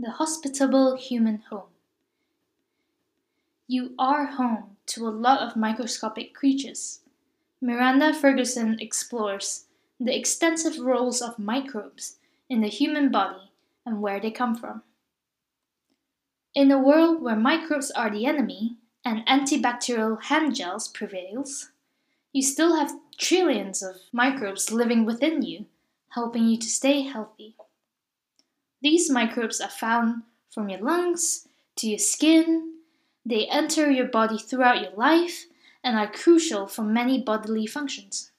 the hospitable human home. You are home to a lot of microscopic creatures. Miranda Ferguson explores the extensive roles of microbes in the human body and where they come from. In a world where microbes are the enemy and antibacterial hand gels prevails, you still have trillions of microbes living within you, helping you to stay healthy. These microbes are found from your lungs to your skin. They enter your body throughout your life and are crucial for many bodily functions.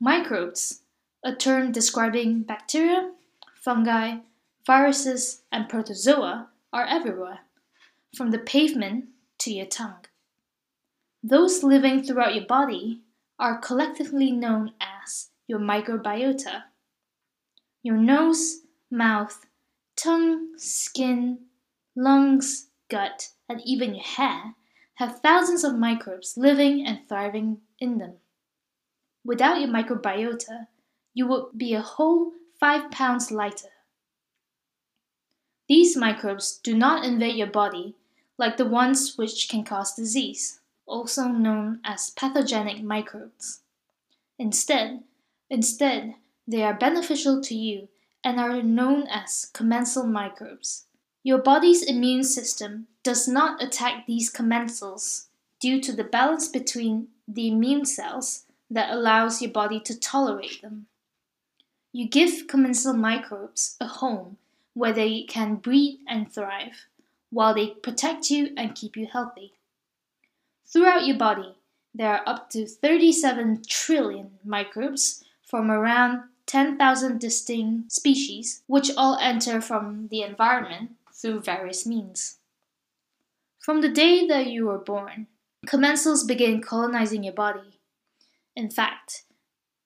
Microbes, a term describing bacteria, fungi, viruses, and protozoa, are everywhere, from the pavement to your tongue. Those living throughout your body are collectively known as your microbiota. Your nose, mouth, tongue, skin, lungs, gut, and even your hair have thousands of microbes living and thriving in them. Without your microbiota, you would be a whole five pounds lighter. These microbes do not invade your body like the ones which can cause disease, also known as pathogenic microbes. Instead, instead, they are beneficial to you and are known as commensal microbes. Your body's immune system does not attack these commensals due to the balance between the immune cells that allows your body to tolerate them. You give commensal microbes a home where they can breed and thrive, while they protect you and keep you healthy. Throughout your body, there are up to 37 trillion microbes from around 10,000 distinct species, which all enter from the environment through various means. From the day that you were born, commensals begin colonizing your body. In fact,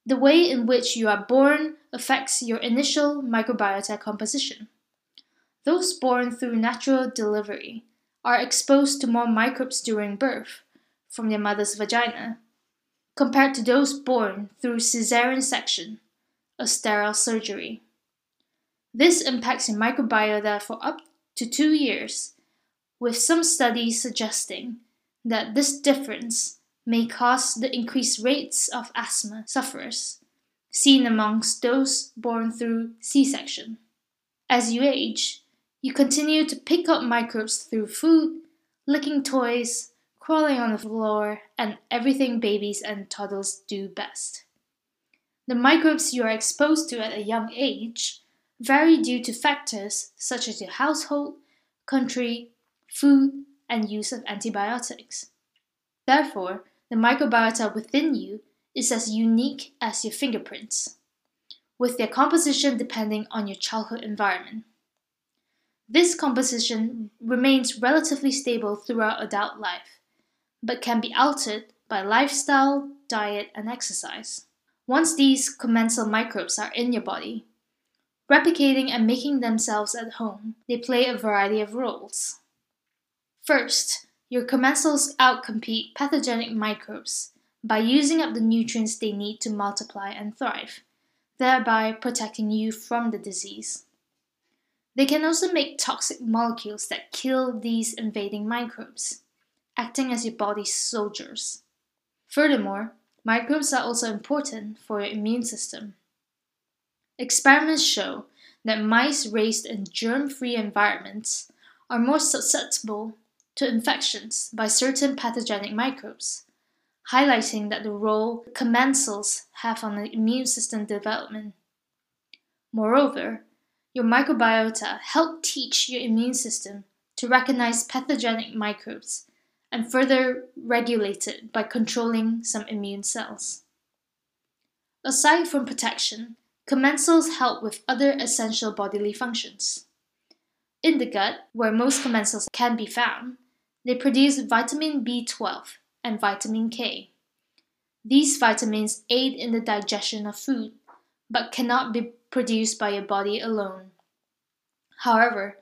the way in which you are born affects your initial microbiota composition. Those born through natural delivery are exposed to more microbes during birth from their mother's vagina compared to those born through caesarean section a sterile surgery. This impacts your microbiota for up to two years, with some studies suggesting that this difference may cause the increased rates of asthma sufferers seen amongst those born through C section. As you age, you continue to pick up microbes through food, licking toys, crawling on the floor, and everything babies and toddlers do best. The microbes you are exposed to at a young age vary due to factors such as your household, country, food, and use of antibiotics. Therefore, the microbiota within you is as unique as your fingerprints, with their composition depending on your childhood environment. This composition remains relatively stable throughout adult life, but can be altered by lifestyle, diet, and exercise. Once these commensal microbes are in your body, replicating and making themselves at home, they play a variety of roles. First, your commensals outcompete pathogenic microbes by using up the nutrients they need to multiply and thrive, thereby protecting you from the disease. They can also make toxic molecules that kill these invading microbes, acting as your body's soldiers. Furthermore, Microbes are also important for your immune system. Experiments show that mice raised in germ free environments are more susceptible to infections by certain pathogenic microbes, highlighting that the role commensals have on the immune system development. Moreover, your microbiota help teach your immune system to recognize pathogenic microbes and further regulated by controlling some immune cells. Aside from protection, commensals help with other essential bodily functions. In the gut, where most commensals can be found, they produce vitamin B12 and vitamin K. These vitamins aid in the digestion of food, but cannot be produced by your body alone. However,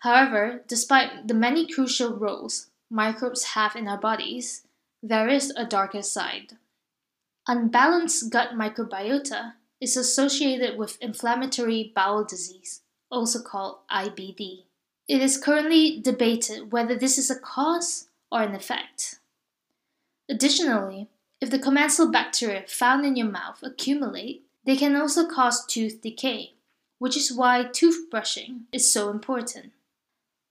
however, despite the many crucial roles, microbes have in our bodies, there is a darker side. Unbalanced gut microbiota is associated with inflammatory bowel disease, also called IBD. It is currently debated whether this is a cause or an effect. Additionally, if the commensal bacteria found in your mouth accumulate, they can also cause tooth decay, which is why toothbrushing is so important.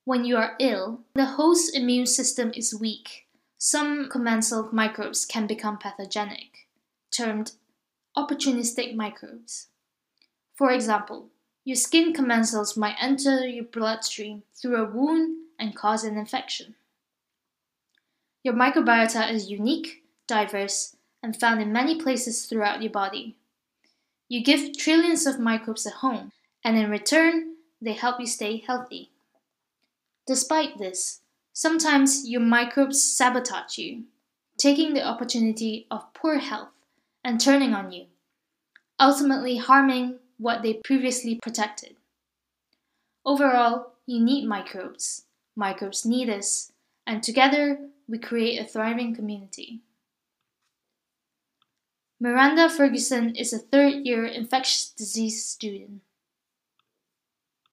When you are ill, the host's immune system is weak. Some commensal microbes can become pathogenic, termed opportunistic microbes. For example, your skin commensals might enter your bloodstream through a wound and cause an infection. Your microbiota is unique, diverse, and found in many places throughout your body. You give trillions of microbes a home, and in return, they help you stay healthy. Despite this, sometimes your microbes sabotage you, taking the opportunity of poor health and turning on you, ultimately harming what they previously protected. Overall, you need microbes, microbes need us, and together we create a thriving community. Miranda Ferguson is a third year infectious disease student.